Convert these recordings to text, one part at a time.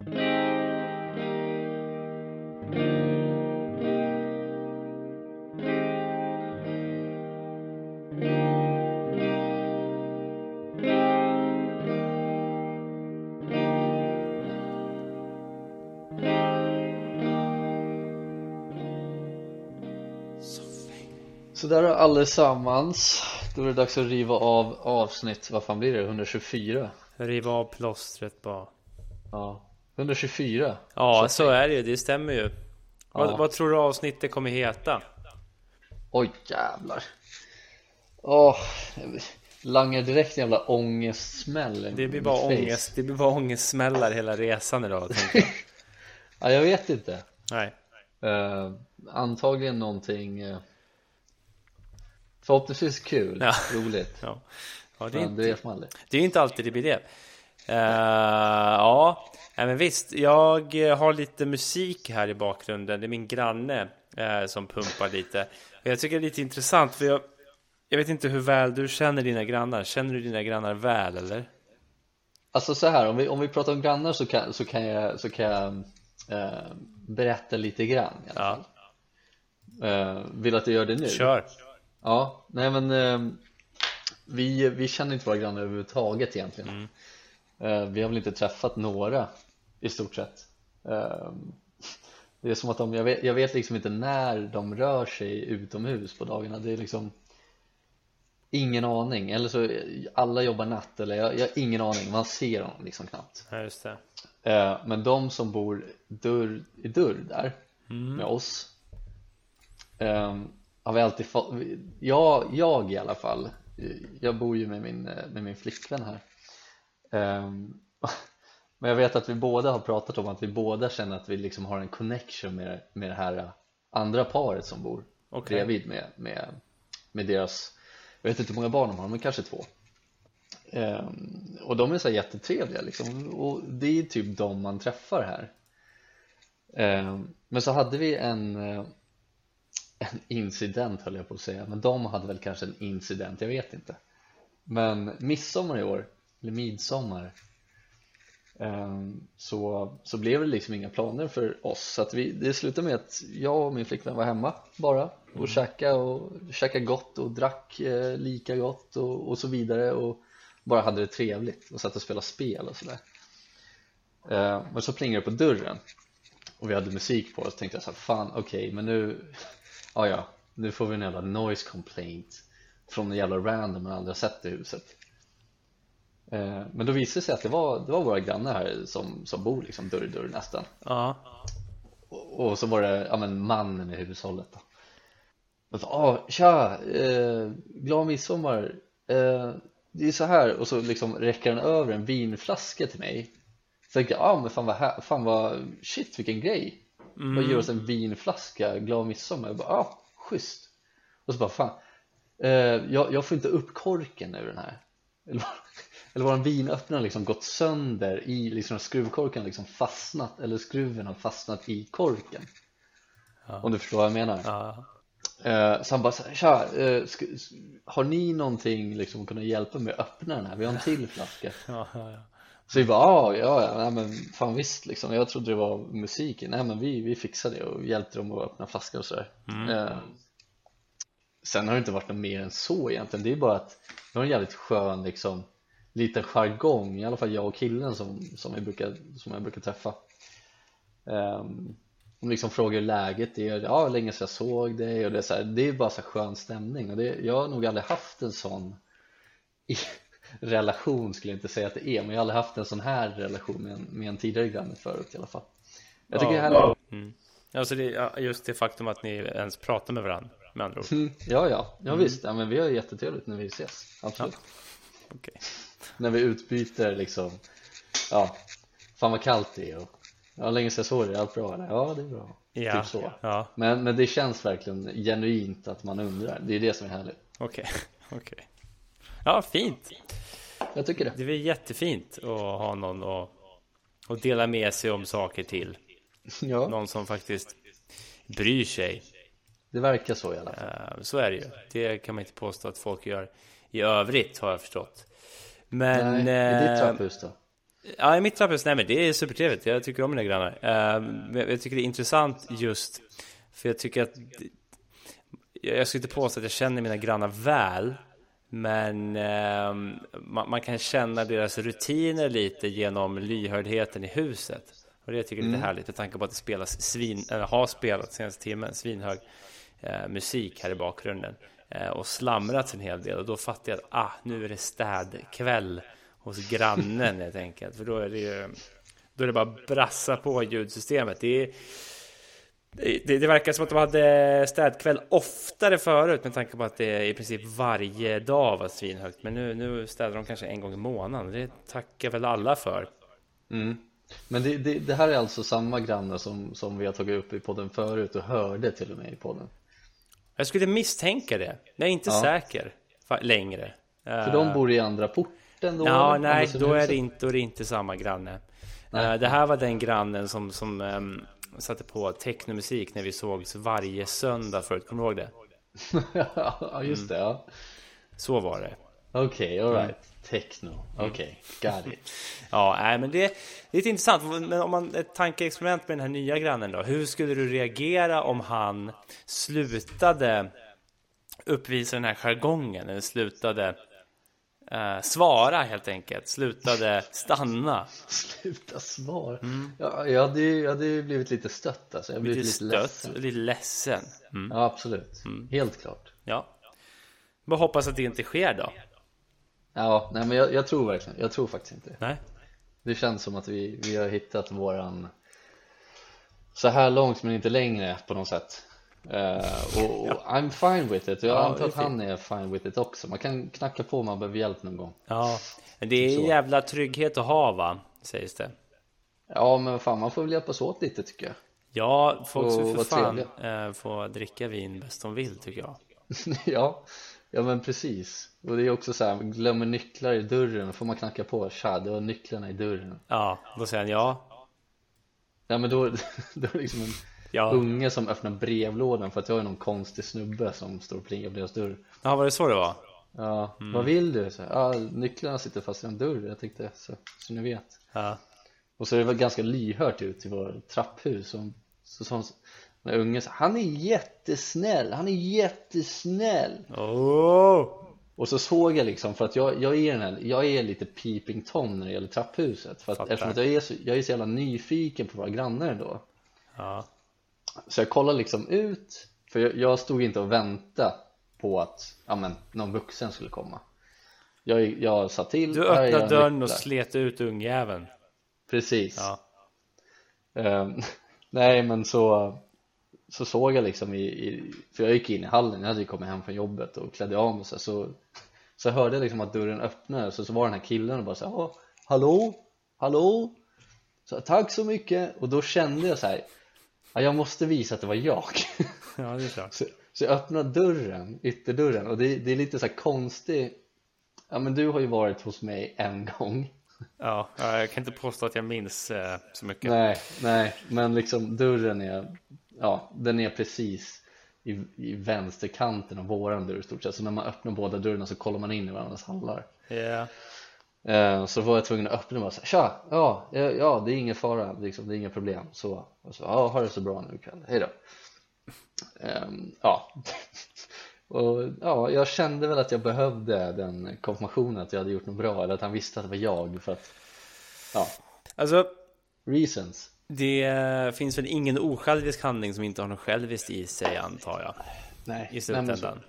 Sådär då allesammans Då är det dags att riva av avsnitt, vad fan blir det? 124? Riva av plåstret bara Ja 124 Ja så är det ju, det stämmer ju Ja. vad, vad tror du avsnittet kommer heta? Oj jävlar Åh Langar direkt en jävla ångestsmäll Det blir bara ångest, det blir bara ångestsmällar hela resan idag jag. Ja jag vet inte Nej Eh, Antagligen någonting eh, Förhoppningsvis kul, Ja. roligt ja. ja, det är inte Det är inte alltid det blir det. Eh, ja, nej, men visst. Jag har lite musik här i bakgrunden. Det är min granne eh, som pumpar lite. Och jag tycker det är lite intressant för jag, jag vet inte hur väl du känner dina grannar. Känner du dina grannar väl eller? Alltså så här, om vi, om vi pratar om grannar så kan, så kan jag, så kan jag eh, berätta lite grann i alla fall Vill att du gör det nu? Kör. Ja, nej men vi, vi känner inte våra grannar överhuvudtaget egentligen Mm. Eh, Vi har väl inte träffat några i stort sett. Eh, Det är som att de, jag vet, jag vet liksom inte när de rör sig utomhus på dagarna. Det är liksom Ingen aning, eller så alla jobbar natt eller jag, jag har ingen aning, man ser dem liksom knappt. Ja, just det. Eh, Men de som bor dörr i dörr där Mm. med oss eh, har vi alltid fått, jag, jag i alla fall eh, jag bor ju med min, med min flickvän här men jag vet att vi båda har pratat om att vi båda känner att vi liksom har en connection med, med det här eh, andra paret som bor Okej. bredvid med, med, med deras jag vet inte hur många barn de har men kanske två. Ehm, och de är så här jättetrevliga liksom och det är typ de man träffar här. Ehm, men så hade vi en eh, en incident höll jag på att säga men de hade väl kanske en incident, jag vet inte. Men midsommar i år, eller midsommar. Ehm, så, så blev det liksom inga planer för oss. Så att vi, det slutade med att jag och min flickvän var hemma bara och Mm. käka och käka gott och drack eh, lika gott och, och så vidare och bara hade det trevligt och satt och spelade spel och sådär. Eh, men så plingade det på dörren och vi hade musik på oss tänkte jag så här, fan okej men nu ja ja nu får vi en jävla noise complaint från en jävla random man aldrig har sett i huset men då visade det sig att det var, det var våra grannar här som, som bor liksom dörr i dörr nästan. Ja. och, och så var det, ja men mannen i hushållet då. Och så, ah, tja, eh, glad midsommar. Eh, det är så här. Och så liksom räcker han över en vinflaska till mig. Så tänker jag, ah men fan vad, här, fan vad, shit vilken grej. Vad ger oss en vinflaska, glad midsommar. Jag bara, ah, schysst. Och så bara, fan eh, jag, jag får inte upp korken ur den här eller, var- var en vinöppnare liksom gått sönder i liksom skruvkorken liksom fastnat eller skruven har fastnat i korken. Om du förstår vad jag menar. Ja. Eh, så han bara tja, eh, har ni någonting liksom kunna hjälpa mig att öppna den här? Vi har en till flaska. Ja, ja, ja. Så vi bara, ah, ja, ja, men fan visst liksom. Jag trodde det var musiken, nej men vi, vi fixade det och hjälpte dem att öppna flaskan och sådär. Eh, Sen har det inte varit något mer än så egentligen. Det är bara att vi har en jävligt skön liksom Liten jargong, i alla fall jag och killen som, som, jag, brukar, som jag brukar träffa. Um, De liksom frågar hur läget är, ja länge sedan jag såg dig? Och det är, så här, det är bara så skön stämning. Och det, jag har nog aldrig haft en sån relation skulle jag inte säga att det är. Men jag har aldrig haft en sån här relation med en, med en tidigare granne förut i alla fall. Jag tycker Ja. det är härligt Mm. Alltså det, ja, just det faktum att ni ens pratar med varandra med andra ord. Mm, Ja, ja, ja visst, ja, men vi har jättetrevligt när vi ses, absolut Okej. När vi utbyter liksom, ja, fan vad kallt det är och ja, länge sedan jag såg dig, allt bra eller? Ja, det är bra, Ja. typ så Ja. men, men det känns verkligen genuint att man undrar, det är det som är härligt Okej. Okej. Ja, fint. Jag tycker det Det är jättefint att ha någon att, att dela med sig om saker till. Ja, Någon som faktiskt bryr sig. det verkar så i alla fall Så är det ju. Det kan man inte påstå att folk gör i övrigt har jag förstått. Men Nej, i ditt eh, trapphus då? Ja, i mitt trapphus, nej men det är supertrevligt. Jag tycker om mina grannar. Uh, jag tycker det är intressant just för jag tycker att jag skulle inte påstå att jag känner mina grannar väl. Men uh, man, man, kan känna deras rutiner lite genom lyhördheten i huset. Och det tycker jag är lite mm. härligt med tanke på att det spelas svin, eller har spelat senaste timmen, svinhög uh, musik här i bakgrunden. Eh, och slamrats en hel del och då fattar jag att ah, nu är det städkväll hos grannen helt enkelt. För då är det ju då är det bara brassa på ljudsystemet. Det, är, det, det, verkar som att de hade städkväll oftare förut med tanke på att det i princip varje dag var svinhögt. Men nu, nu städar de kanske en gång i månaden. Det tackar väl alla för. Mm. Men det, det, det, här är alltså samma granne som, som vi har tagit upp i podden förut och hörde till och med i podden. Jag skulle misstänka det. Jag är inte ja. säker längre. För de bor i andra porten då? Ja, nej, då är, det inte, då är det inte samma granne. Uh, det här var den grannen som, som um, satte på technomusik när vi sågs varje söndag förut. Kommer du ihåg det? ja, just det. Ja. Så var det. Okej, okay, alright. Mm. Techno, okej, okay, got it. ja, nej, men det, är lite intressant. Men om man ett tankeexperiment med den här nya grannen då. Hur skulle du reagera om han slutade uppvisa den här jargongen? Eller slutade eh, svara helt enkelt, slutade stanna. Sluta svara? Mm. Ja, jag, hade, jag hade blivit lite stött alltså. Jag blivit lite, lite stött, ledsen. lite ledsen. Mm. Ja, absolut. Mm. Helt klart. Ja. Bara hoppas att det inte sker då. Ja, nej men jag, jag, tror verkligen, jag tror faktiskt inte Nej. Det känns som att vi, vi har hittat våran så här långt men inte längre på något sätt. Uh, och, och I'm fine with it, jag ja, antar att han är fine with it också. Man kan knacka på om man behöver hjälp någon gång. Ja, men det är en jävla trygghet att ha va, sägs det. Ja men fan man får väl hjälpas åt lite tycker jag. Ja, folk ska för fan äh, få dricka vin bäst de vill tycker jag. Ja, ja men precis Och det är också så här, glömmer nycklar i dörren får man knacka på Tja, det var nycklarna i dörren Ja, då säger han ja Ja men då, då är det liksom en ja. unge som öppnar brevlådan för att jag är någon konstig snubbe som står och plingar på deras dörr Ja, var det så det var? Ja, mm. vad vill du? Så, ja, nycklarna sitter fast i en dörr, jag tänkte så, så ni vet ja. Och så är det väl ganska lyhört ut i vår trapphus som, så, så, när ungen sa han är jättesnäll, han är jättesnäll. Oh. Och så såg jag liksom, för att jag, jag, är, den här, jag är lite peeping tom när det gäller trapphuset. För att, eftersom att jag, är så, jag är så jävla nyfiken på våra grannar då. Ja. Så jag kollade liksom ut, för jag, jag stod inte och väntade på att ja, men, någon vuxen skulle komma. Jag, jag sa till Du öppnade dörren och slet ut ungjäveln. Precis. Ja. um, Nej men så så såg jag liksom i, i, för jag gick in i hallen, jag hade ju kommit hem från jobbet och klädde av mig så, så, så hörde jag liksom att dörren öppnades och så var den här killen och bara så Hallå? Hallå? Så, Tack så mycket! Och då kände jag så här Ja, jag måste visa att det var jag Ja, det är klart så, så jag öppnar dörren, ytterdörren och det, det är lite så här konstigt Ja men du har ju varit hos mig en gång Ja, jag kan inte påstå att jag minns eh, så mycket Nej, nej, men liksom dörren är Ja, den är precis i, i vänsterkanten av våran dörr i stort sett. Så när man öppnar båda dörrarna så kollar man in i varandras hallar. Yeah. Eh, så var jag tvungen att öppna och bara Tja, ja, ja, det är ingen fara, liksom, det är inga problem. Så, och så ja, ha det så bra nu ikväll, hejdå um, Ja. Och ja, jag kände väl att jag behövde den konfirmationen att jag hade gjort något bra eller att han visste att det var jag för att Ja. Alltså Reasons Det finns väl ingen osjälvisk handling som inte har något själviskt i sig antar jag Nej I slutändan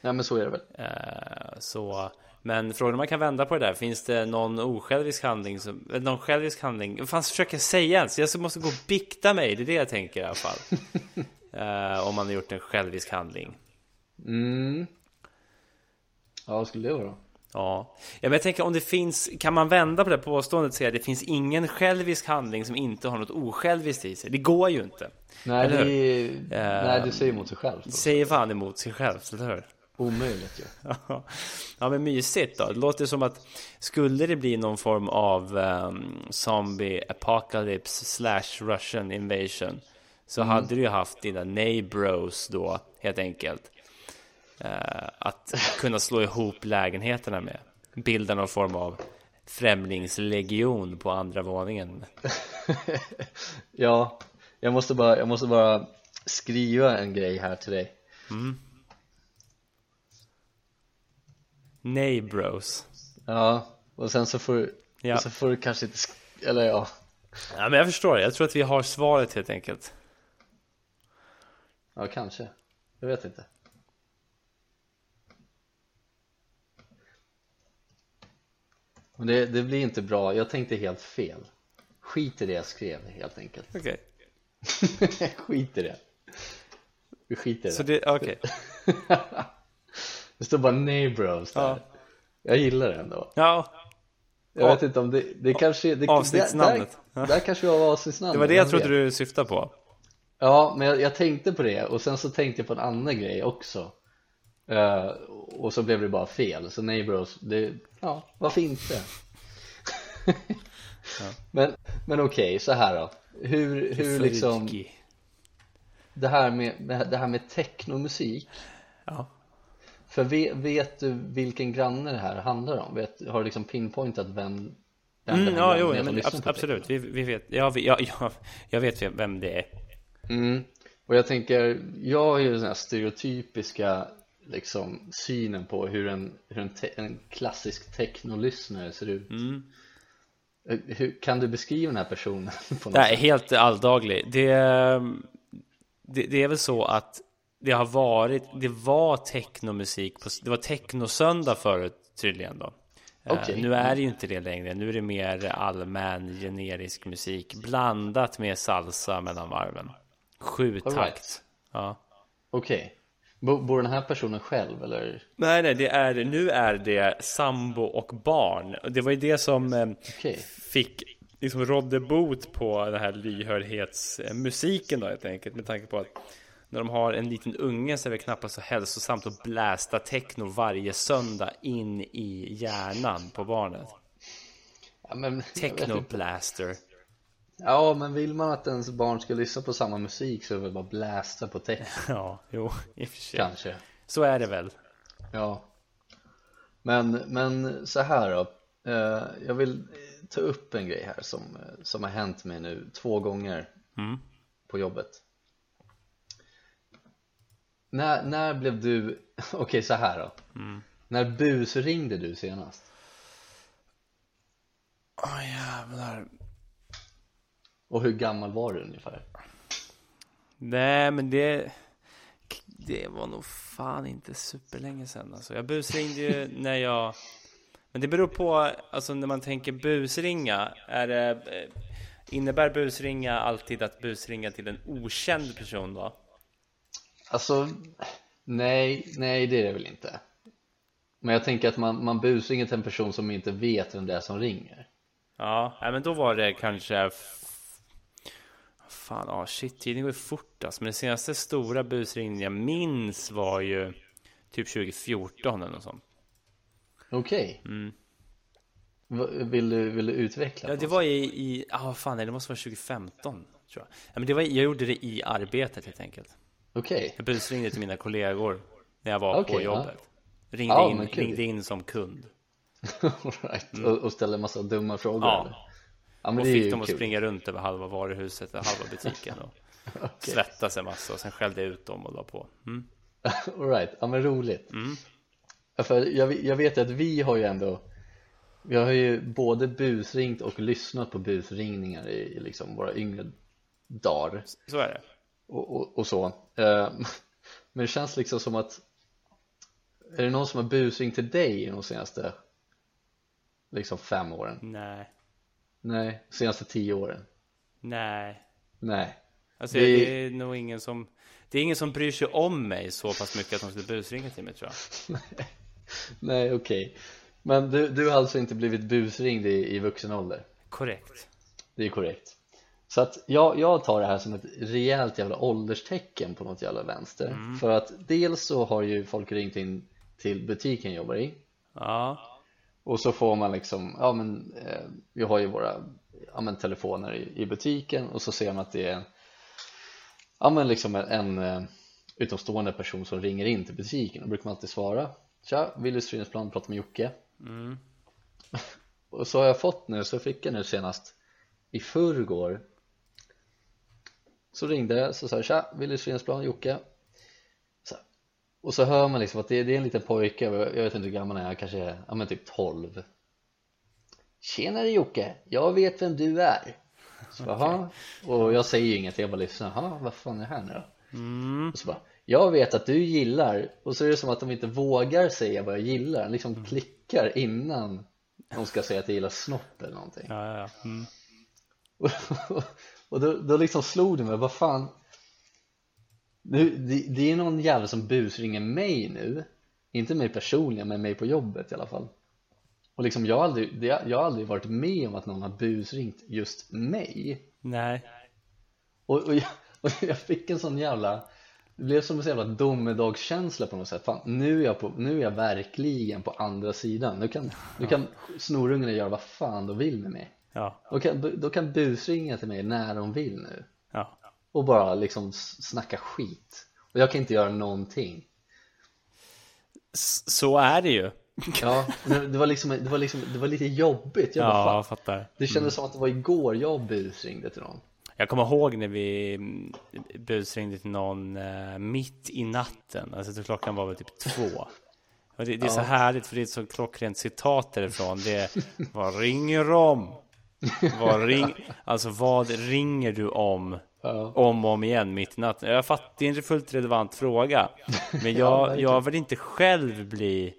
Nej men så är det väl uh, Så men frågan om man kan vända på det där. Finns det någon osjälvisk handling? Som, någon självisk handling? Vad fan försöker jag säga ens? Jag måste gå och bikta mig. Det är det jag tänker i alla fall. uh, om man har gjort en självisk handling. Mm. Ja, vad skulle det vara? Ja. ja, men jag tänker om det finns, kan man vända på det påståendet och säga att det finns ingen självisk handling som inte har något osjälviskt i sig? Det går ju inte. Nej, det, uh, nej du säger emot sig själv. Säger fan emot sig själv, eller hur? Omöjligt ju. ja men mysigt då. Det låter som att skulle det bli någon form av um, zombie apocalypse slash russian invasion så mm. hade du ju haft dina neighbros då helt enkelt. Uh, att kunna slå ihop lägenheterna med. Bilda någon form av främlingslegion på andra våningen. Ja, jag måste bara, jag måste bara skriva en grej här till dig Nej bros. Ja, och sen så får, Ja. så får du kanske inte, eller ja Ja, men jag förstår. Jag tror att vi har svaret helt enkelt. Ja, kanske. Jag vet inte. Men det, det blir inte bra. Jag tänkte helt fel. Skit i det jag skrev helt enkelt. Okej. Skit i det. Vi skiter i Så det. det, okej. Det står bara neighbors där. Ja. Jag gillar det ändå. Ja, Jag Ja. vet inte om det, det kanske det, Avsnittsnamnet. Där, där kanske var avsnittsnamnet. det var det jag trodde du syftade på. Ja, men jag, jag tänkte på det och sen så tänkte jag på en annan grej också Eh, Och så blev det bara fel, så neighbors, det, ja, varför inte? Men, men okej, så här då Hur, hur liksom, det här med, det här med technomusik Ja. För vet, vet du vilken granne det här handlar om? Vet, har du liksom pinpointat vem, Mm, här ja, jo, är ja, men på absolut. Vi, vi vet. Ja, vi, ja, ja, jag vet vem det är. Mm. Och jag tänker, jag har ju den här stereotypiska liksom, synen på hur en, hur en, te- en klassisk technolyssnare ser ut Mm. Eh, hur, Kan du beskriva den här personen på något Nej, helt alldaglig. Det, det, det är väl så att det har varit, det var technomusik, på, det var technosöndag förut tydligen då. Eh, Okej. Nu är det ju inte det längre, nu är det mer allmän generisk musik blandat med salsa mellan varven. Sju All takt. right. Ja. Okej, Bo- bor den här personen själv eller? Nej, nej, det är, nu är det sambo och barn. Det var ju det som eh, Okej, fick liksom rådde bot på den här lyhördhetsmusiken då helt enkelt med tanke på att när de har en liten unge så är det knappast så hälsosamt att blästa techno varje söndag in i hjärnan på barnet. ja, men, ja men vill man att ens barn ska lyssna på samma musik så är det väl bara blästa på techno Ja, jo, i och för sig. kanske Så är det väl. Ja Men, men så här då eh, Jag vill ta upp en grej här som, som har hänt mig nu två gånger Mm. på jobbet När, när blev du, okej så här då Mm. När busringde du senast? Åh jävlar. Och hur gammal var du ungefär? Nej, men det... Det var nog fan inte superlänge sedan alltså. Jag busringde ju när jag... Men det beror på, alltså när man tänker busringa, är det... eh, Innebär busringa alltid att busringa till en okänd person då? Alltså, nej, nej det är det väl inte Men jag tänker att man, man busringer till en person som inte vet vem det är som ringer Ja, men då var det kanske... Fan, ja shit, tiden går ju fort alltså. Men den senaste stora busringningen jag minns var ju typ 2014 eller något sånt. Okej Va- Vill, du, vill du utveckla? Mm. Ja, det var i, i ah, vad fan, nej, det måste vara 2015 tror jag. Ja, men det var, jag gjorde det i arbetet helt enkelt. Okej, Jag busringde till mina kollegor när jag var på Okej, ja. jobbet. Ringde, Ja, in, ringde in som kund. Right. och, och ställer massa dumma frågor Mm. Ja. eller? Ja Och fick dem att kul. springa runt över halva varuhuset och halva butiken och Okej. svettas en massa och sen skällde jag ut dem och la på. Mm. All right. ja men roligt Mm. för jag, jag vet att vi har ju ändå vi har ju både busringt och lyssnat på busringningar i, i liksom våra yngre dagar Så är det. och, och, och så Eh, men det känns liksom som att är det någon som har busringt till dig de senaste liksom fem åren? Nej, Nej, senaste tio åren? nej. Nej Alltså Det- det är nog ingen som Det är ingen som bryr sig om mig så pass mycket att de skulle busringa till mig tror jag. Nej okej Men du, du har alltså inte blivit busringd i, i vuxen ålder? Korrekt. Det är korrekt Så att jag, jag tar det här som ett rejält jävla ålderstecken på något jävla vänster För att dels så har ju folk ringt in till butiken jag jobbar i Ja, Och så får man liksom, ja men eh, vi har ju våra ja, men, telefoner i, i butiken. Och så ser man att det är ja men liksom en, en eh, utomstående person som ringer in till butiken. Och brukar man alltid svara Tja, Willys Fridhemsplan, prata med Jocke. Mm. och så har jag fått nu, så fick jag nu senast i förrgår så ringde jag, så sa jag tja, Willy Svensplan, Jocke och så hör man liksom att det, det är en liten pojke, jag vet inte hur gammal han är, kanske är, ja men typ 12 Tjenare Jocke, jag vet vem du är så, okay. Och jag säger ju inget, jag bara lyssnar, jaha, vad fan är det här nu då? Mm. Och så bara, jag vet att du gillar, och så är det som att de inte vågar säga vad jag gillar, de liksom mm. klickar innan de ska säga att jag gillar snopp eller någonting Ja, ja, ja. Mm. och då, då liksom slog det mig, vad fan nu, det, det är någon jävel som busringer mig nu. Inte mig personligen, men mig på jobbet i alla fall. Och liksom jag har aldrig, det, jag har aldrig varit med om att någon har busringt just mig. Nej. Och, och, jag, och jag fick en sån jävla Det blev som en jävla domedagskänsla på något sätt. Fan, nu, är jag på, nu är jag verkligen på andra sidan. Nu kan, nu kan snorungarna göra vad fan de vill med mig. Ja, de kan, de kan busringa till mig när de vill nu. Ja och bara liksom snacka skit. Och jag kan inte göra någonting. Så är det ju. Ja, det var liksom, det var liksom, det var lite jobbigt. Jag Ja, bara, fan, jag fattar. Det kändes som att det var igår jag busringde till någon. Jag kommer ihåg när vi mm, busringde till någon eh, mitt i natten. Alltså klockan var väl typ två. Och det, det är så Ja. härligt för det är ett så klockrent citat därifrån. Det Vad ringer om? Vad ring, alltså vad ringer du om? Ja, Om och om igen mitt i natten Jag fattar, det är en fullt relevant fråga. Men jag, jag vill inte själv bli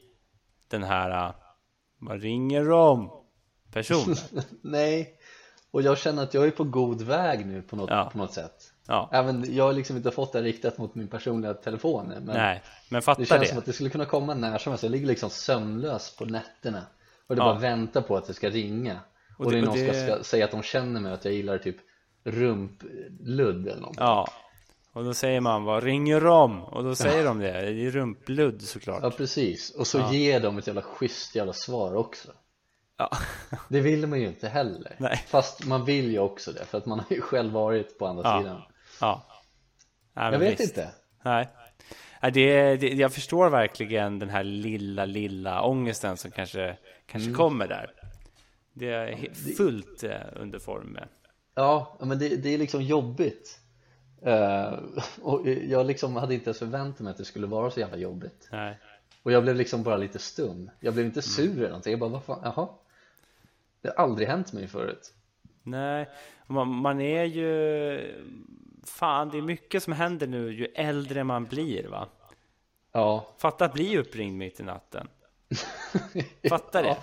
Den här Vad ringer om? Personen nej. Och jag känner att jag är på god väg nu på något, Ja. på något sätt. Ja, Även, jag har liksom inte fått det riktat mot min personliga telefon men nej Men det fatta känns det, som att det skulle kunna komma när som helst. Jag ligger liksom sömnlös på nätterna. Och det Ja. bara väntar på att det ska ringa. Och, Och det, det- är någon det- som ska säga att de känner mig att jag gillar typ rumpludd eller någonting Ja Och då säger man vad ringer om? Och då säger de det, det är rumpludd såklart Ja precis, och så Ja. ger de ett jävla schysst jävla svar också Ja, Det vill man ju inte heller Nej. Fast man vill ju också det, för att man har ju själv varit på andra Ja. sidan ja. Nej, Jag vet visst. inte Nej. Det, det, jag förstår verkligen den här lilla, lilla ångesten som kanske, kanske Mm. kommer där. Det är fullt eh, under form med. Ja, men det, det är liksom jobbigt Eh, Och jag liksom hade inte ens förväntat mig att det skulle vara så jävla jobbigt Nej. Och jag blev liksom bara lite stum Jag blev inte sur eller någonting, jag bara vad fan, jaha Det har aldrig hänt mig förut Nej, man, man är ju... Fan, det är mycket som händer nu ju äldre man blir va? Ja, Fatta att bli uppringd mitt i natten. Fattar det? ja.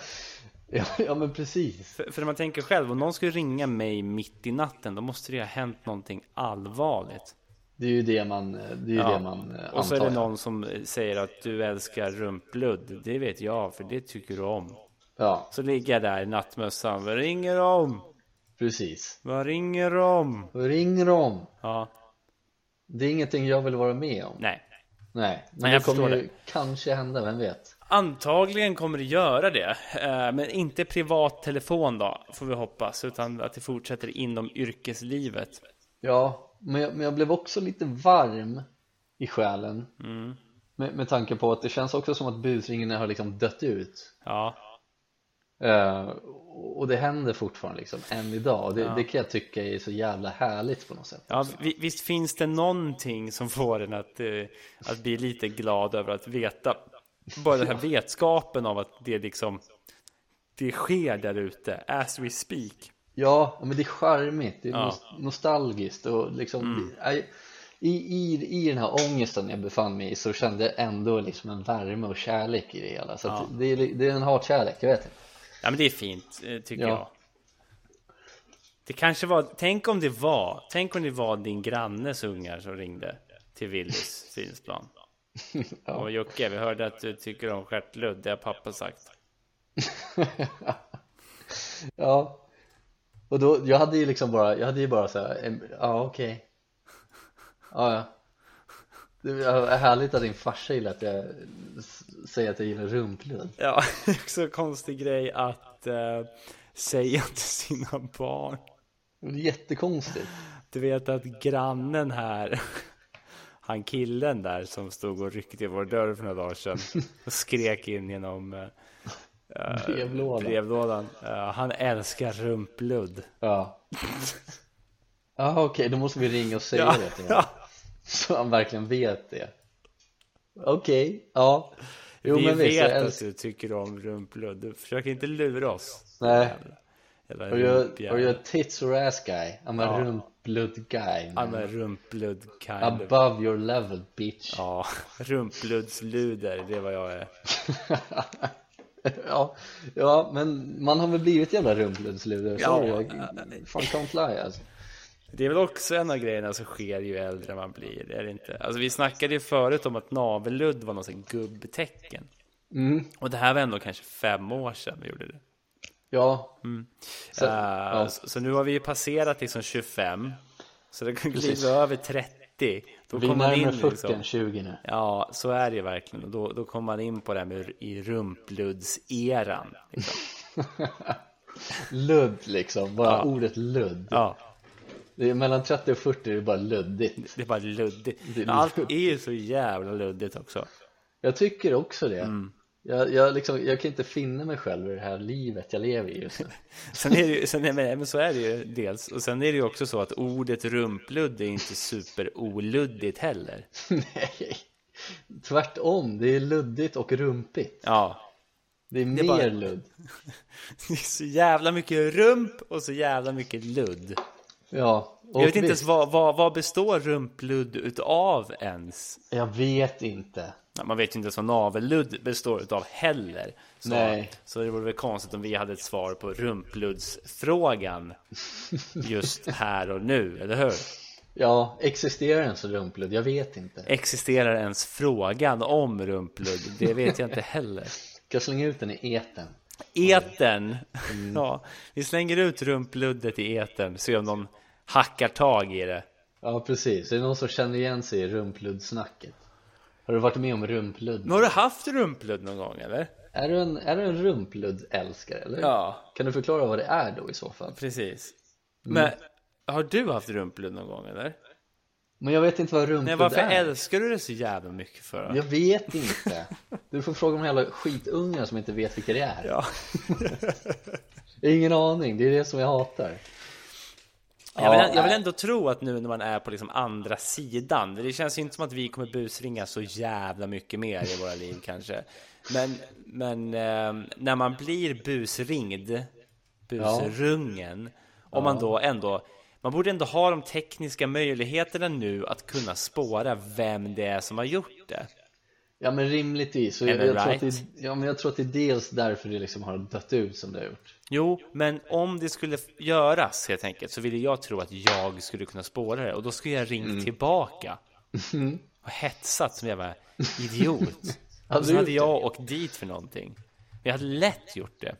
Ja, ja men precis För, för när man tänker själv, om någon skulle ringa mig mitt i natten, då måste det ju ha hänt någonting allvarligt. Det är ju det man, det är Ja. det man eh, Och så är det antar, någon som säger att du älskar rumpludd. Det vet jag, för det tycker du om. Ja, Så ligger jag där i nattmössan. Vad ringer om? precis Vad ringer om? Ring dem! Ja, Det är ingenting jag vill vara med om nej. Nej, men Nej, jag det kommer ju kanske hända, vem vet? Antagligen kommer det göra det. Eh, Men inte privat telefon då, får vi hoppas. Utan att det fortsätter inom yrkeslivet. Ja, men jag, men jag blev också lite varm i själen Mm. med, med tanke på att det känns också som att busringarna har liksom dött ut Ja, Eh, Och det händer fortfarande liksom, än idag och det, Ja. det kan jag tycka är så jävla härligt på något sätt ja vi- visst finns det någonting som får en att, eh, att bli lite glad över att veta. Bara den här vetskapen av att det liksom det sker där ute, as we speak. Ja, men det är charmigt, det är Ja. Mm. nos- nostalgiskt och liksom det- i, i, I den här ångesten jag befann mig i så kände jag ändå liksom en värme och kärlek i det hela så Ja. det, är, det är en hatkärlek, jag vet inte Ja men det är fint, eh, tycker Ja. jag. Det kanske var, tänk om det var, tänk om det var din grannes ungar som ringde till Willys Finsplan. Ja. Och Jocke, vi hörde att du tycker om stjärtludd, det har pappa sagt. Ja Och då, jag hade ju liksom bara, jag hade ju bara såhär, en- ja okej Ja ja Det är härligt att din farsa gillar att jag säger att jag gillar rumpludd Ja, också konstig grej att eh, säga till sina barn. Det är jättekonstigt Du vet att grannen här, han killen där som stod och ryckte i vår dörr för några dagar sedan och skrek in genom, eh, Brevlådan. brevlådan. Ja, han älskar rumpludd. Ja. Ja, okej, då måste vi ringa och säga Ja. det till honom. Så han verkligen vet det. Okej, ja. Jo, Vi men visst, vet att älskar... du tycker om rumpludd. Du försöker inte lura oss. Nej. Jävla Are you, are you a tits or ass guy? I'm a Ja. rumpblood guy. I'm Man. a rumpludd kind of. Above your level, bitch. Ja, rumpbloodsluder, det är vad jag är. ja, ja, men man har väl blivit jävla rumpbloodsluder. Ja. Jag fan can't lie alltså. Det är väl också en av grejerna som sker ju äldre man blir, är det inte? Alltså vi snackade ju förut om att navelludd var något sånt gubbtecken. Mm, Och det här var ändå kanske fem år sedan vi gjorde det. Ja. Så, Eh, ja. så, så nu har vi ju passerat liksom 25. Så det kan kliva över 30. Då Vi är kommer man in närmare 40 liksom. än 20 nu. Ja, så är det ju verkligen. Och då, då kommer man in på det här med i rumpluddseran. Liksom. Ludd liksom, bara Ja. ordet ludd. Ja, Det är mellan 30 och 40 är det bara luddigt. det är bara luddigt. Är Allt luddigt. är ju så jävla luddigt också. Jag tycker också det. Mm. Jag, jag, liksom, jag kan inte finna mig själv i det här livet jag lever i just nu. Sen är det ju, sen är, men, så är det ju dels. Och sen är det ju också så att ordet rumpludd är inte superoluddigt heller. Nej, tvärtom. Det är luddigt och rumpigt. Ja, Det är, är mer bara- ludd. det är så jävla mycket rump och så jävla mycket ludd. Ja, Jag vet inte ens vad, vad, vad består rumpludd utav ens? Jag vet inte. Man vet ju inte ens vad navelludd består utav heller. Så, Nej. så det vore väl konstigt om vi hade ett svar på rumpluddsfrågan just här och nu, eller hur? Ja, existerar ens rumpludd? Jag vet inte. Existerar ens frågan om rumpludd? Det vet jag inte heller. Ska jag slänga ut den i eten? Eten. Ja, vi slänger ut rumpluddet i eten, se om någon hackar tag i det. Ja, precis. Är det någon som känner igen sig i rumpluddsnacket? Har du varit med om rumpludd? Men har du haft rumpludd någon gång eller? Är du en, är du en rumpludd-älskare eller? Ja. Kan du förklara vad det är då i så fall? Precis. Mm. Men har du haft rumpludd någon gång eller? Men jag vet inte vad rumpludd Nej, varför är. älskar du det så jävla mycket för? då? Jag vet inte. Du får fråga de jävla skitungar som inte vet vilka det är. Ja. Ingen aning, det är det som jag hatar. Jag vill, Ja, jag vill ändå tro att nu när man är på liksom andra sidan, det känns ju inte som att vi kommer busringa så jävla mycket mer i våra liv kanske. Men, men eh, när man blir busringd, busrungen, om man då ändå, man borde ändå ha de tekniska möjligheterna nu att kunna spåra vem det är som har gjort det. Ja men rimligtvis, jag, jag, tror att right? det, ja, men jag tror att det är dels därför det liksom har dött ut som det har gjort. Jo, men om det skulle göras helt enkelt så ville jag tro att jag skulle kunna spåra det och då skulle jag ringt Mm. tillbaka och hetsat som jävla idiot. Och så hade jag åkt dit för någonting. Jag hade lätt gjort det.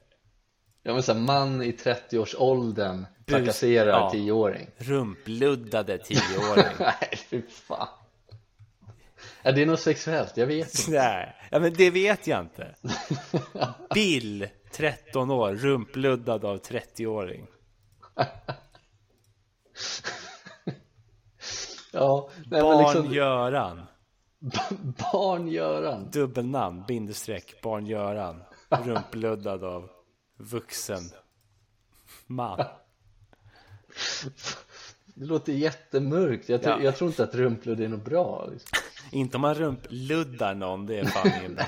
Ja men såhär, man i 30-årsåldern trakasserar ja. 10-åring. Rumpluddade tioåring. Nej fy fan. Är det något sexuellt? Jag vet inte. Nej, ja, men det vet jag inte. Bill, 13 år, rumpluddad av 30-åring. Ja, nej, men Barn liksom, Göran. barn Göran. Dubbelnamn, bindestreck, barn Göran. Rumpluddad av vuxen man. Det låter jättemörkt. Jag, tror- Ja. jag tror inte att rumpludd är något bra. Liksom. Inte om man rumpluddar någon, det är fan bra.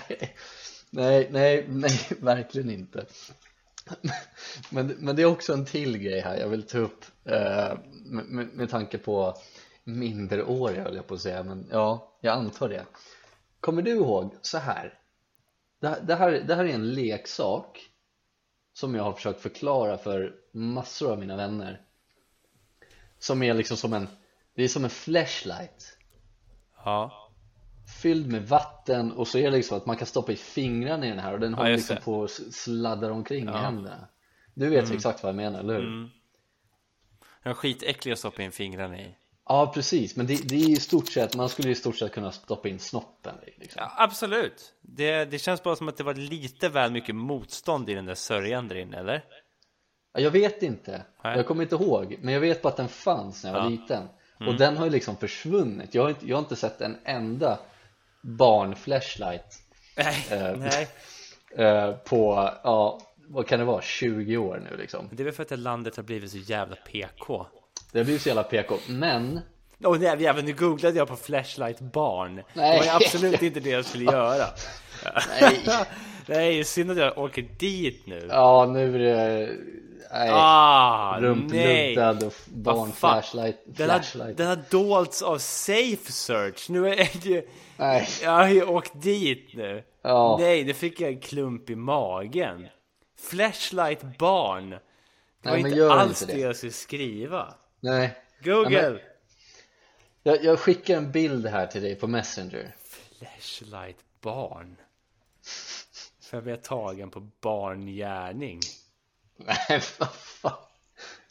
Nej, nej, nej, verkligen inte. Men, men det är också en till grej här jag vill ta upp eh, med, med, tanke på minderåriga höll jag på att säga, men ja, jag antar det. Kommer du ihåg så här? Det, här- det, här, det här är en leksak som jag har försökt förklara för massor av mina vänner. Som är liksom som en, det är som en flashlight Ja, fylld med vatten och så är det liksom att man kan stoppa i fingrarna i den här och den håller liksom det. på och sladdar omkring i händerna Du vet exakt vad jag menar, eller hur? den är skitäcklig att stoppa in fingrarna i. Ja precis, men det, det är i stort sett, man skulle i stort sett kunna stoppa in snoppen i liksom. Ja, absolut. Det, det känns bara som att det var lite väl mycket motstånd i den där sörjan där inne, eller? Ja, Jag vet inte, Nej. jag kommer inte ihåg, men jag vet bara att den fanns när jag var Ja. Mm. liten Och den har ju liksom försvunnit, jag har inte, jag har inte sett en enda barn-flashlight Nej, Eh. nej. eh, på, ja, vad kan det vara, 20 år nu liksom. Det är väl för att landet har blivit så jävla PK. Det har blivit så jävla PK, men Åh nej jävlar, nu googlade jag på flashlight barn. Nej. Det var absolut inte det jag skulle göra. nej, Nej, synd att jag åker dit nu. ja nu är det, nej, Ah, nej. rumpluddad och Vad barn fan. flashlight, Den har, den har dolts av safe search. Nu är det ju... Nej, Jag har ju åkt dit nu. Ja. Nej, det fick jag en klump i magen. Flashlight barn. Det var Nej, inte alls inte det. jag skulle skriva. nej. Google! Ja, men- Jag, jag skickar en bild här till dig på Messenger. Flashlight barn. För jag blev tagen på barngärning. Nej, vad fan.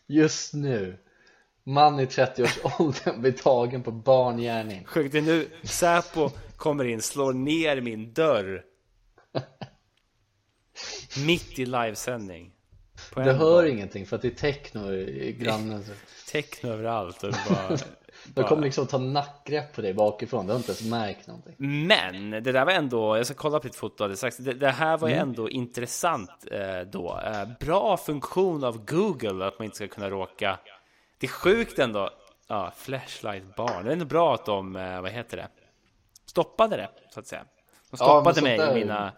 Just nu. Man i 30-årsåldern blir tagen på barngärning. Sjukt, det är nu Säpo kommer in, slår ner min dörr. Mitt i livesändning. Du hör gång. ingenting för att det är techno i grannen. Techno överallt och bara... De kommer liksom ta nackgrepp på dig bakifrån. Du har inte ens märkt någonting. Men det där var ändå, jag ska kolla på ditt foto alldeles strax. Det, det här var ju Mm. ändå intressant eh, då. Eh, bra funktion av Google att man inte ska kunna råka. Det är sjukt ändå. Ja, flashlight barn. Det är ändå bra att de, eh, vad heter det? Stoppade det, så att säga. De Ja, stoppade sånt mig där- i mina,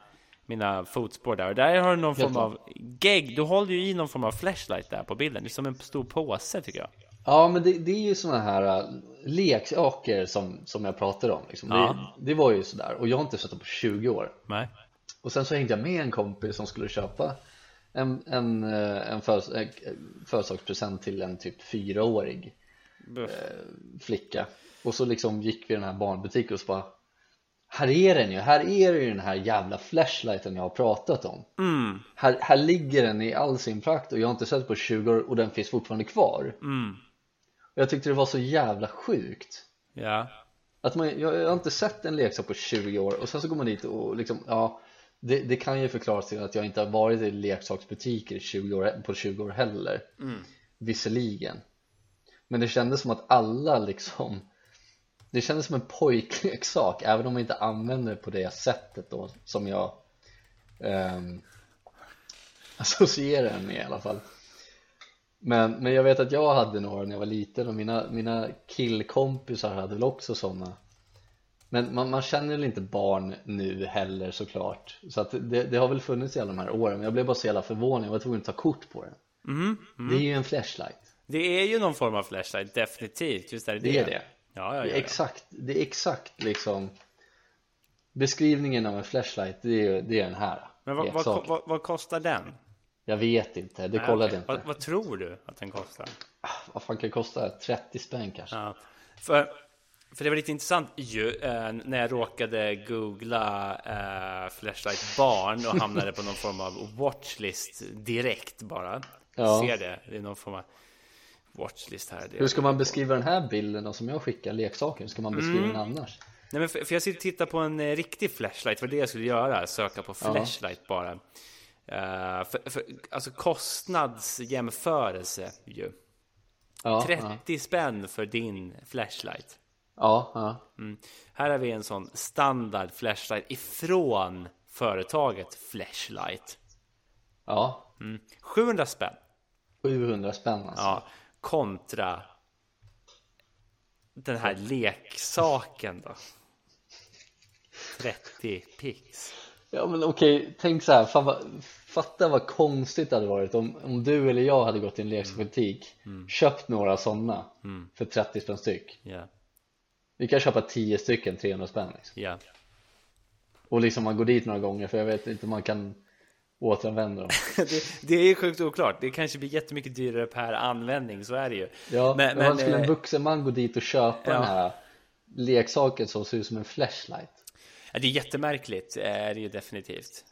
mina fotspår där. Och där har du någon Helt form av gegg. Du håller ju i någon form av flashlight där på bilden. Det är som en stor påse tycker jag. Ja, men det, det är ju såna här äh, leksaker som, som jag pratade om. Liksom. Ja. Det, det var ju sådär. Och jag har inte sett dem på 20 år. Nej. Och sen så hängde jag med en kompis som skulle köpa en, en, eh, en eh, födelsedagspresent till en typ fyraårig Buff. flicka och så liksom gick vi i den här barnbutiken och så bara Här är den ju, här är det ju den här jävla flashlighten jag har pratat om Mm, här, här ligger den i all sin prakt och jag har inte sett på 20 år och den finns fortfarande kvar mm. Jag tyckte det var så jävla sjukt. Ja. att man, jag, jag har inte sett en leksak på 20 år och sen så går man dit och liksom, ja det, det kan ju förklaras till att jag inte har varit i leksaksbutiker i 20 år, på 20 år heller. Visserligen. Men det kändes som att alla liksom Det kändes som en pojkleksak även om man inte använder det på det sättet då som jag um, associerar den med i alla fall men, men jag vet att jag hade några när jag var liten och mina, mina killkompisar hade väl också sådana Men man, man känner väl inte barn nu heller såklart. Så att det, det har väl funnits i alla de här åren Men jag blev bara så jävla förvånad, jag var tvungen att ta kort på den Mm. Det är ju en flashlight. Det är ju någon form av flashlight, definitivt. Just där Det är det. Ja, ja, Det ja, är ja. exakt, det är exakt liksom Beskrivningen av en flashlight, det är, det är den här. Men vad, vad, vad, vad kostar den? Jag vet inte, det Nej, kollade jag inte Vad, vad tror du att den kostar? Vad fan kan det kosta? 30 spänn kanske? Ja. För, för det var lite intressant ju eh, när jag råkade googla eh, Flashlight barn och hamnade på någon form av watchlist direkt bara. Ja. Ser det? Det är någon form av watchlist här. Hur ska man beskriva den här bilden då som jag skickar, leksaken? Hur ska man beskriva Mm. den annars? Nej, men för, för jag sitter och tittar på en eh, riktig flashlight, för det jag skulle göra, söka på Ja. flashlight bara. Eh, för, för, alltså kostnadsjämförelse ju. Ja, 30 spänn för din flashlight. ja, ja, Mm. Här har vi en sån standard flashlight ifrån företaget Flashlight. ja. Mm. 700 spänn. 700 spänn alltså. Ja, kontra den här leksaken då. 30 pix. Ja men okej, tänk så här, fan vad, fatta vad konstigt det hade varit om, om du eller jag hade gått i en leksaksbutik Mm. köpt några sådana för 30 spänn styck Ja, Vi kan köpa 10 stycken 300 spänn liksom. ja. Och liksom man går dit några gånger för jag vet inte om man kan återanvända dem Det, det är ju sjukt oklart. Det kanske blir jättemycket dyrare per användning, så är det ju. Ja, men, Men- men, skulle en eh, vuxen man gå dit och köpa ja. den här leksaken som ser ut som en flashlight det är jättemärkligt, eh, är det ju definitivt.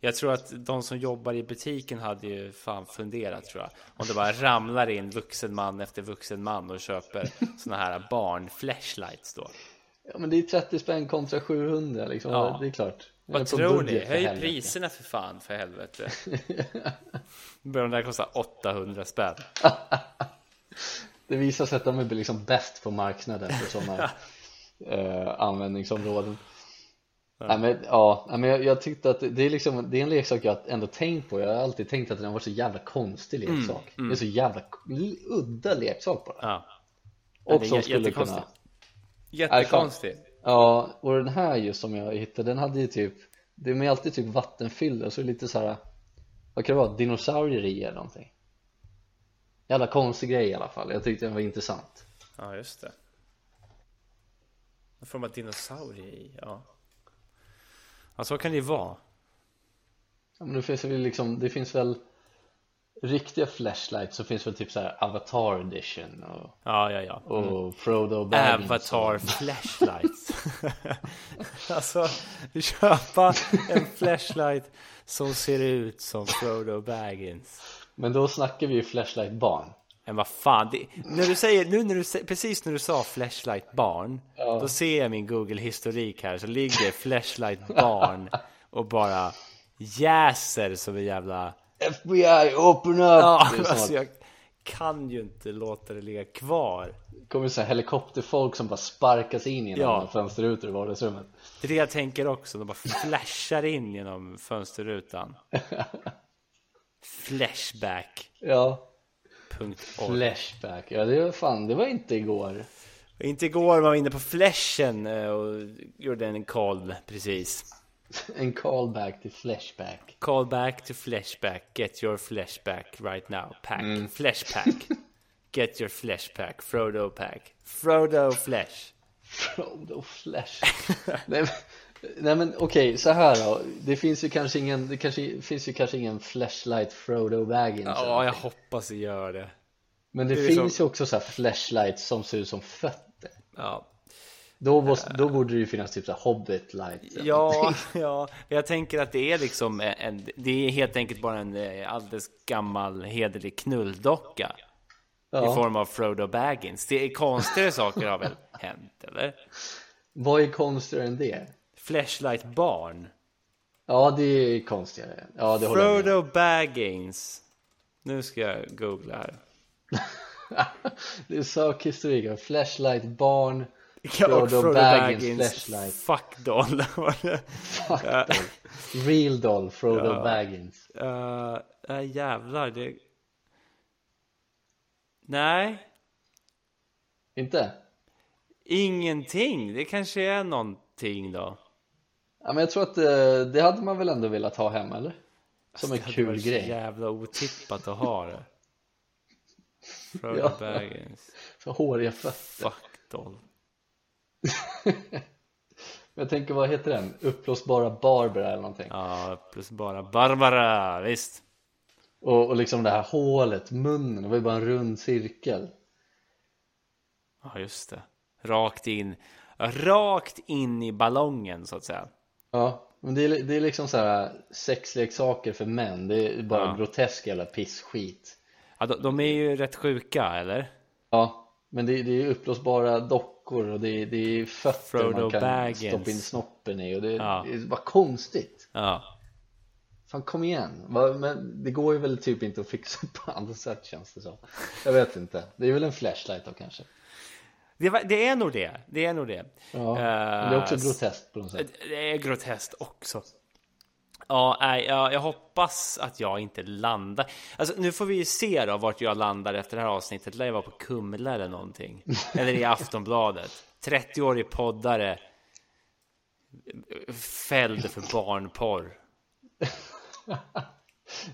Jag tror att de som jobbar i butiken hade ju fan funderat tror jag. Om det bara ramlar in vuxen man efter vuxen man och köper såna här barn-flashlights då. Ja men det är 30 spänn kontra 700 liksom, Ja. det är klart är Vad på tror ni? Höj helvete. priserna för fan, för helvete. Börjar de där kosta 800 spänn. Det visar sig att de är liksom bäst på marknaden för sådana eh, användningsområden Nej, men, ja, men jag, jag tyckte att det är, liksom, det är en leksak jag ändå tänkt på Jag har alltid tänkt att den var så jävla konstig Mm, leksak Det är så jävla udda leksak bara Ja. Och det som skulle kunna Jättekonstigt. Ja, och den här just som jag hittade Den hade ju typ De är alltid typ vattenfyllda och så är det lite så här. Vad kan det vara? Dinosaurier i eller någonting Jävla konstig grej i alla fall Jag tyckte den var intressant Ja, just det. En form av dinosaurie i, ja. Ja, så kan det ju vara. ja, men det finns väl liksom Det finns väl Riktiga flashlights så finns väl typ så Avatar edition och, Ja, ja, ja. och Frodo Baggins Avatar och, flashlights. alltså, köpa en flashlight som ser ut som Frodo Baggins. Men då snackar vi ju flashlight barn Men vad fan, det, när du säger, nu när du, precis när du sa flashlight barn, då ser jag min Google-historik här, så ligger flashlight barn och bara jäser som en jävla... FBI open up! Ja, alltså jag kan ju inte låta det ligga kvar. det kommer så här helikopterfolk som bara sparkas in genom Ja. ja. fönsterrutor i vardagsrummet Det är det jag tänker också, de bara flashar in genom fönsterrutan. Flashback.org Ja, flashback, ja det var fan, det var inte igår Inte igår var jag inne på flashen eh, och gjorde en call precis. En callback till flashback Call back to flashback, get your flashback right now. Pack, flashpack. Get your flashpack, Frodo pack. Frodo flash. Frodo flash Nej men, nej, men okej, så här då Det finns ju kanske ingen, det kanske, finns ju kanske ingen flashlight Frodo Baggins Ja, jag hoppas det gör det. Men det, det är finns ju också så här flashlights som ser ut som fötter Ja, Då, då borde det ju finnas typ så här hobbit light ja, ja. Jag tänker att det är liksom en, det är helt enkelt bara en eh, alldeles gammal hederlig knulldocka. I ja. form av Frodo Baggins. Det är konstigare saker har väl hänt, eller? Vad är konstigare än det? Flashlight barn. Ja, det är konstigare Ja, det Frodo Baggins. Nu ska jag googla här. Det är sökhistorik, flashlight barn Ja, och Frodo Frodo Baggins Baggins flashlight. Fuck doll. Fuck doll. Real doll, Frodo Ja. Baggins uh, äh, jävlar, det... Nej, Inte? ingenting. Det kanske är någonting då. Ja, men jag tror att det, det hade man väl ändå velat ha hemma, eller? Som en Det kul varit så grej jävla otippat att ha det. Frodo Ja. Baggins. För håriga fötter Fuck doll. Jag tänker, vad heter den? Uppblåsbara Barbara eller någonting Ja, plus bara Barbara, visst. och, och liksom det här hålet, munnen, det var ju bara en rund cirkel Ja, just det. Rakt in. Rakt in i ballongen, så att säga. Ja, men det är, det är liksom så här sexleksaker för män Det är bara Ja. grotesk jävla pissskit Ja, de, de är ju rätt sjuka, eller? Ja, men det, det är uppblåsbara dockor och det det är fötter Frodo man kan Baggins. stoppa in snoppen i och det, Ja. det är bara konstigt Ja. Fan kom igen, men det går ju väl typ inte att fixa på andra sätt känns det som Jag vet inte, det är väl en flashlight då kanske Det, var- det är nog det. Det är nog det. Ja, det är också Eh, groteskt på något sätt Det är groteskt också. Ja, nej, jag, jag hoppas att jag inte landar. Alltså, nu får vi ju se då vart jag landar efter det här avsnittet. Lär jag vara på Kumla eller någonting. Eller i Aftonbladet. 30-årig poddare. Fälld för barnporr.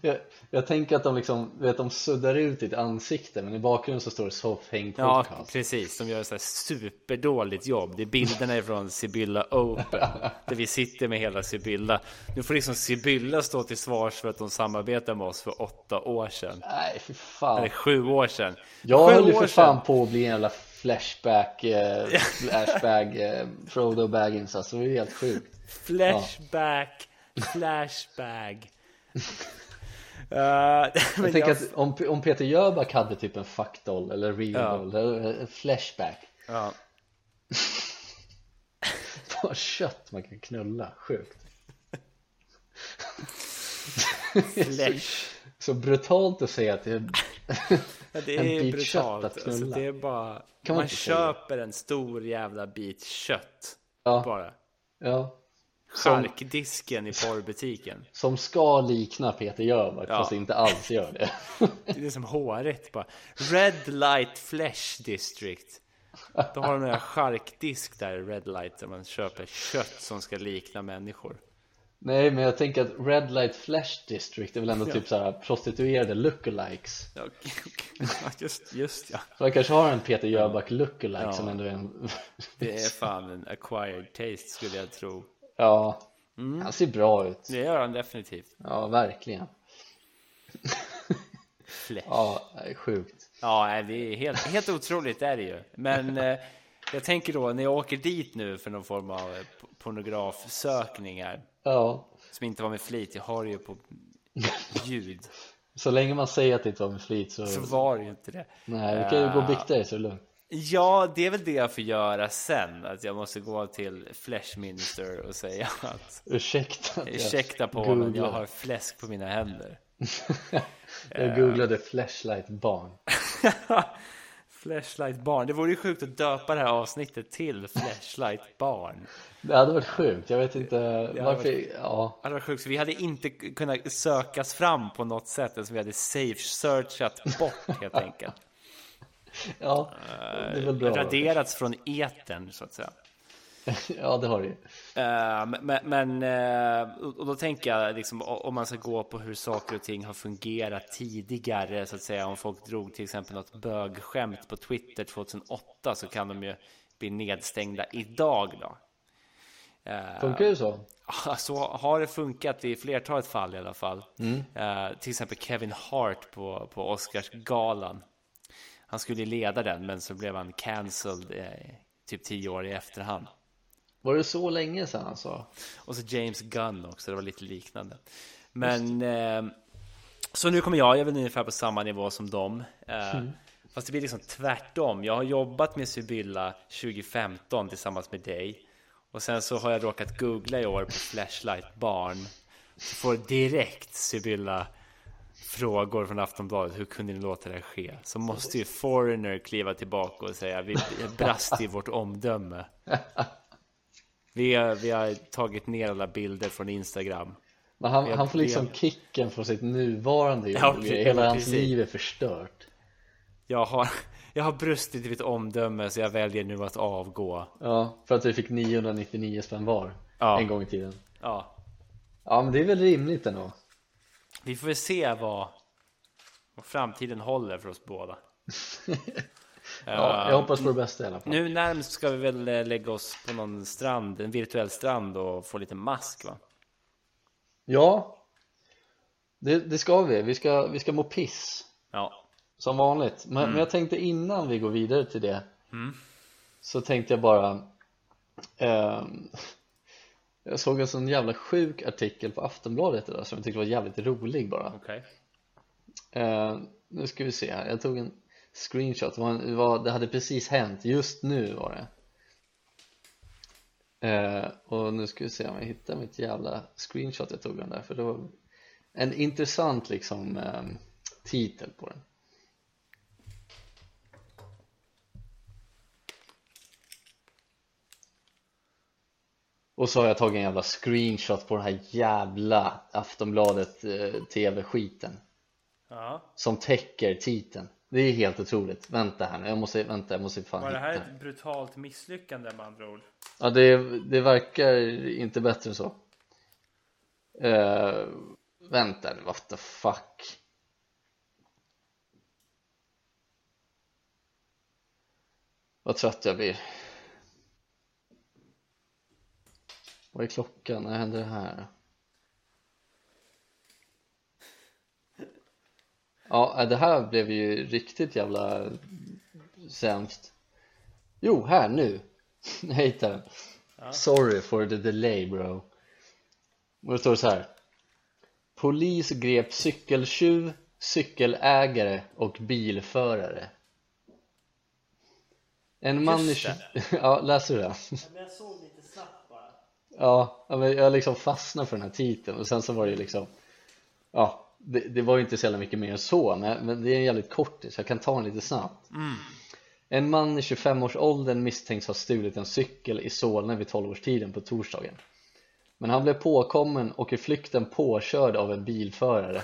jag, jag tänker att de liksom, vet de suddar ut ditt ansikte men i bakgrunden så står det Soffhäng Ja, podcast precis. De gör ett superdåligt jobb. Det är bilderna ifrån Sibylla Open. Där vi sitter med hela Sibylla. Nu får liksom Sibylla stå till svars för att de samarbetar med oss för åtta år sedan. Nej fy fan Eller sju år sedan. Jag sju höll ju för sedan. fan på att bli en jävla flashback, eh, flashback, eh, Frodo Baggins alltså, det ju helt sjukt Flashback, flashbag. Uh, Jag tänker att om, om Peter Jöback hade typ en fuckdoll eller real Ja. eller en flashback ja, Vad kött man kan knulla, sjukt flash. Så brutalt att säga att det är Ja, det En är bit kött brutalt. att Alltså, knulla. det är bara... Kan man man säga. köper en stor jävla bit kött. Ja. Bara. Ja, Charkdisken i porrbutiken. Som ska likna Peter Jöback Ja. fast inte alls gör det. Det är som håret bara. Red Light Flesh District. Då har de en charkdisk där, Red Light, där man köper kött som ska likna människor. Nej men jag tänker att Red Light Flash District är väl ändå typ såhär prostituerade lookalikes Ja, ja, just, just ja. Så han kanske har en Peter Jöback lookalike Ja. som ändå är en Det är fan en acquired taste skulle jag tro. Ja, Mm. han ser bra ut Det gör han definitivt. Ja, verkligen Flesh. Ja, det är sjukt Ja, det är helt, helt otroligt är det ju. Men eh, jag tänker då när jag åker dit nu för någon form av eh, pornografsökningar Ja, som inte var med flit, jag har det ju på ljud. så länge man säger att det inte var med flit så, Så var det ju inte det. Nej, du kan ju gå och bikta dig så är det lugnt Ja, det är väl det jag får göra sen. Att jag måste gå till Flesh Minister och säga att Ursäkta att ursäkta på men jag har fläsk på mina händer. Jag googlade flashlight barn Flashlight barn. Det vore ju sjukt att döpa det här avsnittet till Flashlight barn. Det hade varit sjukt, jag vet inte hade varför, ja Det var sjukt, så vi hade inte kunnat sökas fram på något sätt. Alltså vi hade safe searchat bort helt enkelt. Ja, det är väl bra Raderats från etern så att säga. Ja, det har du ju Eh, men, men eh, och då tänker jag liksom om man ska gå på hur saker och ting har fungerat tidigare så att säga. Om folk drog till exempel något bögskämt på Twitter 2008 så kan de ju bli nedstängda idag då. Eh, Funkar det så? Så har det funkat i flertalet fall i alla fall. Eh, till exempel Kevin Hart på, på Oscarsgalan. Han skulle leda den men så blev han cancelled eh, typ tio år i efterhand. Var det så länge sedan alltså? Och så James Gunn också, det var lite liknande. Men eh, så nu kommer jag, jag är väl ungefär på samma nivå som dem. Eh, Fast det blir liksom tvärtom. Jag har jobbat med Sibylla 2015 tillsammans med dig. Och sen så har jag råkat googla i år på Flashlight barn. Får direkt Sibylla frågor från Aftonbladet. Hur kunde ni låta det ske? Så måste ju Foreigner kliva tillbaka och säga vi brast i vårt omdöme. Vi har, vi har tagit ner alla bilder från Instagram. Men han, han får liksom kicken från sitt nuvarande jobb Ja, precis. Hela hans precis. liv är förstört Jag har, jag har brustit i mitt omdöme så jag väljer nu att avgå. Ja, för att vi fick 999 spänn var Ja. En gång i tiden Ja, Ja, men det är väl rimligt ändå vi får väl se vad, vad framtiden håller för oss båda. Ja, jag hoppas på det bästa i alla fall. Nu närmst ska vi väl eh, lägga oss på någon strand, en virtuell strand och få lite mask va? Ja. Det, det ska vi, vi ska, vi ska må piss. Ja, Som vanligt, men, men jag tänkte innan vi går vidare till det Så tänkte jag bara ehm, Jag såg en sån jävla sjuk artikel på Aftonbladet idag som jag tyckte var jävligt rolig bara. Okej. Eh, Nu ska vi se här, jag tog en screenshot, det, var en, det, var, det hade precis hänt, just nu var det. Eh, Och nu ska vi se om jag hittar mitt jävla screenshot jag tog den där. För det var en intressant liksom eh, titel på den Och så har jag tagit en jävla screenshot på den här jävla Aftonbladet eh, TV-skiten Ja. Som täcker titeln. Det är helt otroligt, vänta här nu, jag måste, vänta jag måste fan Var det hitta här. ett brutalt misslyckande med andra ord? Ja det, det verkar inte bättre än så. Uh, Vänta nu, what the fuck? Vad trött jag blir Vad är klockan? När händer det här? Ja, det här blev ju riktigt jävla sämst Jo, här nu! Jag hittar den Sorry for the delay bro Och det står så här Polis grep cykeltjuv, cykelägare och bilförare En man i... Ja, läser du det? Men jag såg lite snabbt. Ja, jag liksom fastnade för den här titeln. Och sen så var det ju liksom Ja, det, det var ju inte så jävla mycket mer än så men, men det är en jävligt kort så jag kan ta den lite snabbt. En man i 25-årsåldern misstänks ha stulit en cykel i Solna vid 12-årstiden på torsdagen. Men han blev påkommen och i flykten påkörd av en bilförare.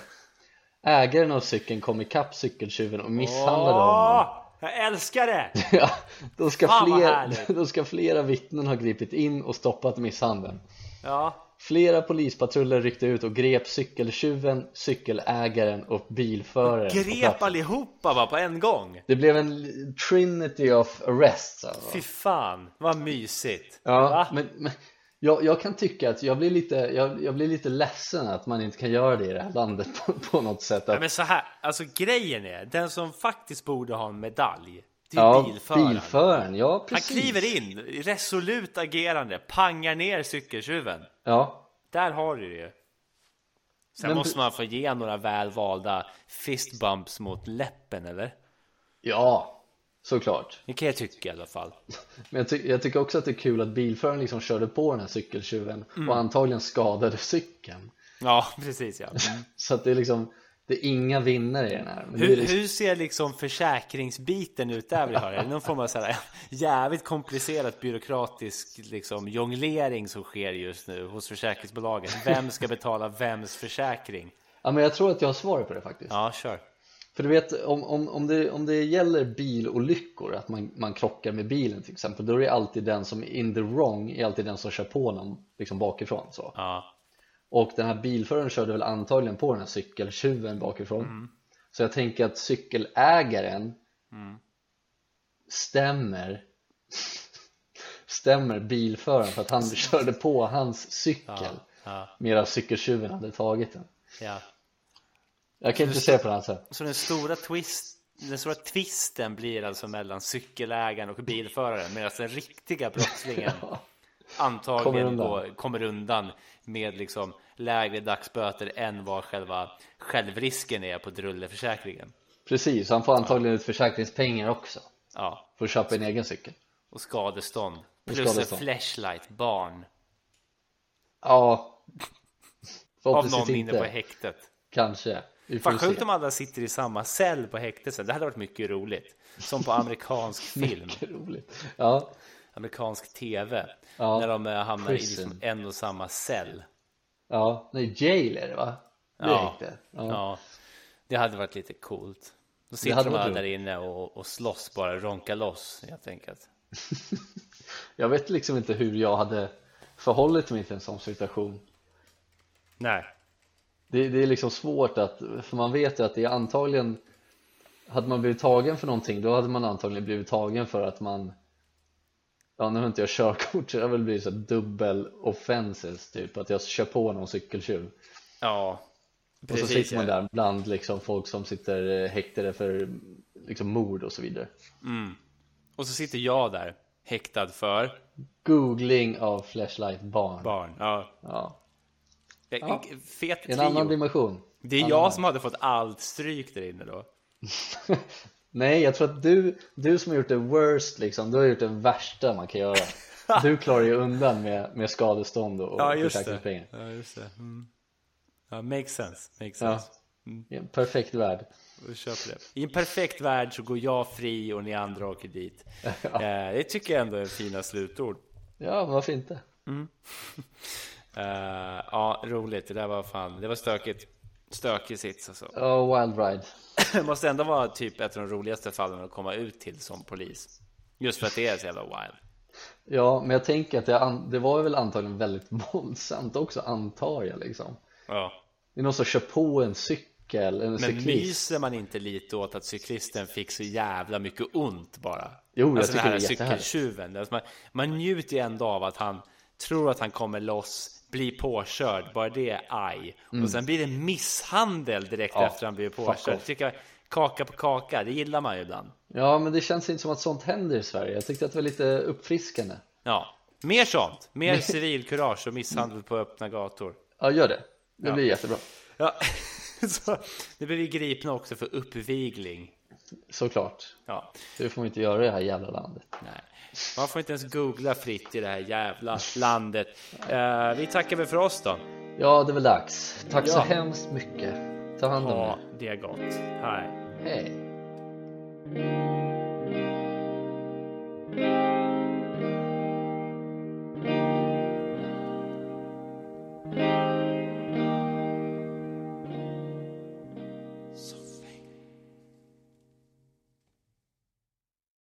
Ägaren av cykeln kom ikapp cykeltjuven och misshandlade honom. Åh, jag älskar det! ja, då, ska Fan, fler, då ska flera vittnen ha gripit in och stoppat misshandeln Ja, Flera polispatruller ryckte ut och grep cykeltjuven, cykelägaren och bilföraren på grep allihopa va, på en gång. Det blev en trinity of arrests alltså. Fy fan, vad mysigt. Ja, men, men jag, jag kan tycka att jag blir, lite, jag, jag blir lite ledsen att man inte kan göra det i det här landet på, på något sätt att, men så här, alltså grejen är, den som faktiskt borde ha en medalj, det är Ja, bilföraren. bilföraren, ja Han precis kliver in, resolut agerande, pangar ner cykeltjuven. Ja, Där har du det ju. Sen Men- måste man få ge några välvalda fistbumps mot läppen, eller? ja, såklart Det kan jag tycka i alla fall. Men jag, ty jag tycker också att det är kul att bilföraren liksom körde på den här cykeltjuven Mm. och antagligen skadade cykeln Ja, precis ja. Mm. Så att det är liksom, det är inga vinnare i den här Hur, liksom, hur ser liksom försäkringsbiten ut där vi har? Är det någon form av så här jävligt komplicerat byråkratisk liksom jonglering som sker just nu hos försäkringsbolagen? Vem ska betala vems försäkring? Ja men jag tror att jag har svaret på det faktiskt Ja, kör. För du vet, om, om, om, det, om det gäller bilolyckor, att man, man krockar med bilen till exempel Då är det alltid den som in the wrong, är alltid den som kör på någon liksom bakifrån så. Ja, Och den här bilföraren körde väl antagligen på den här cykeltjuven bakifrån. Så jag tänker att cykelägaren stämmer stämmer bilföraren för att han körde på hans cykel ja, medan cykeltjuven hade tagit den. Ja. Jag kan inte säga på något annat sätt Så den stora twist den stora twisten blir alltså mellan cykelägaren och bilföraren medan den riktiga brottslingen antagligen Kommer undan. undan, kommer undan med liksom lägre dagsböter än vad själva självrisken är på drulleförsäkringen. Precis, han får antagligen ut försäkringspengar också Ja, för att köpa en egen cykel och skadestånd. Plus skadestånd. en flashlight, barn. Ja Av någon inne på häktet. kanske Fan sjukt om alla sitter i samma cell på häktet. Det hade varit mycket roligt. Som på amerikansk film, roligt Ja, amerikansk tv. Ja, När de eh, hamnar i prison. liksom en och samma cell. ja, nej jail är det va? Det Ja. ja. Ja, det hade varit lite coolt. Då sitter de varit där inne och, och slåss bara, ronka loss helt enkelt. Jag vet liksom inte hur jag hade förhållit mig till en sån situation Nej, det, det är liksom svårt att, för man vet ju att det är antagligen Hade man blivit tagen för någonting då hade man antagligen blivit tagen för att man Ja nu har inte jag körkort så det har väl blivit så här dubbel offenses typ att jag kör på någon cykeltjuv ja, Och så precis. sitter man där bland liksom folk som sitter eh, häktade för liksom mord och så vidare Och så sitter jag där, häktad för Googling av flashlight barn barn. Ja. Ja, Ja. Fet en annan trio. dimension Det är jag som hade fått allt stryk där inne då. Nej, jag tror att du, du som har gjort det worst liksom, du har gjort det värsta man kan göra Du klarar ju undan med, med skadestånd och Ja, just det. Ja, just det. Mm. Ja, makes sense. Makes Ja, sense. i en perfekt värld. I en perfekt värld så går jag fri och ni andra åker dit. Eh, det tycker jag ändå är fina slutord. Ja, varför inte? Eh, ja, roligt. Det där var fan, det var stökigt. Stökig sits alltså. Ja, wild ride Det måste ändå vara typ ett av de roligaste fallen att komma ut till som polis. Just för att det är så jävla wild. Ja, men jag tänker att det, det var väl antagligen väldigt våldsamt också, antar jag liksom Ja. Det är någon som kör på en cykel, en Men cyklist myser man inte lite åt att cyklisten fick så jävla mycket ont bara? Jo, jag alltså den tycker här det är jättehärligt. cykeltjuven. Alltså man, man njuter ju ändå av att han tror att han kommer loss, blir påkörd, bara det är aj. Och sen blir det misshandel direkt Mm. Ja, efter han blir påkörd. Tycker jag, kaka på kaka, det gillar man ju ibland. Ja, men det känns inte som att sånt händer i Sverige Jag tyckte att det var lite uppfriskande Ja, mer sånt. Mer civilkurage och misshandel på öppna gator. Ja, gör det Det Ja. blir jättebra Ja, så, nu blir vi gripna också för uppvigling. Såklart. Ja. Du får inte göra det här jävla landet. Nej. Man får inte ens googla fritt i det här jävla landet. Uh, vi tackar väl för oss då. Ja, det är väl dags. Tack ja. så hemskt mycket. Ta hand om er. Ja, det är gott. Hej. Hej.